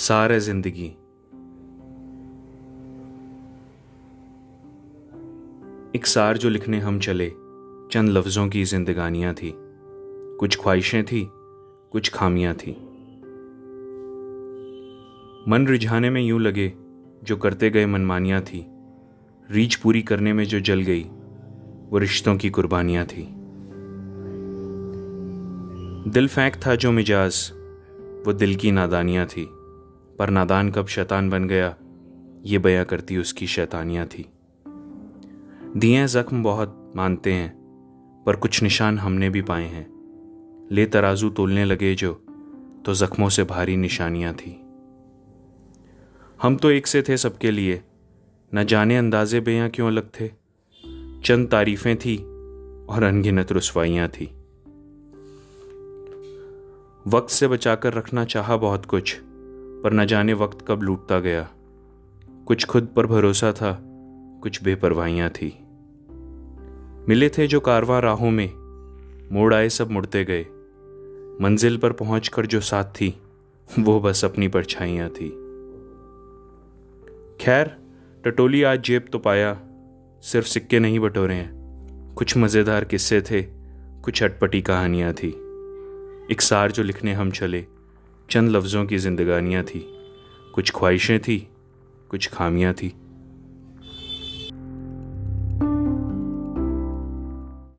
सारे ज़िंदगी। एक सार जो लिखने हम चले, चंद लफ्ज़ों की जिंदगानियाँ थी। कुछ ख्वाहिशें थी, कुछ खामियाँ थी। मन रिझाने में यूँ लगे, जो करते गए मनमानियाँ थी। रीच पूरी करने में जो जल गई, वो रिश्तों की कुर्बानियाँ थी। दिल फेंक था जो मिजाज, वो दिल की नादानियाँ थी। पर नादान कब शैतान बन गया, ये बयां करती उसकी शैतानियाँ थी। दिए जख्म बहुत मानते हैं, पर कुछ निशान हमने भी पाए हैं। ले तराजू तोलने लगे जो तो जख्मों से भारी निशानियाँ थी। हम तो एक से थे सबके लिए, न जाने अंदाजे बेयां क्यों अलग थे। चंद तारीफें थी और अनगिनत रसवाइयाँ थी। वक्त से बचाकर रखना चाहा बहुत कुछ पर न जाने वक्त कब लूटता गया। कुछ खुद पर भरोसा था, कुछ बेपरवाहियाँ थी। मिले थे जो कारवां राहों में, मोड़ आए सब मुड़ते गए। मंजिल पर पहुंचकर जो साथ थी, वो बस अपनी परछाइयाँ थी। खैर, टटोली आज जेब तो पाया, सिर्फ़ सिक्के नहीं बटोरे हैं। कुछ मज़ेदार किस्से थे, कुछ अटपटी कहानियाँ थी। एक सार जो लिखने हम चले चंद लफ्ज़ों की जिंदगानियाँ थी। कुछ ख्वाहिशें थी कुछ खामियाँ थी।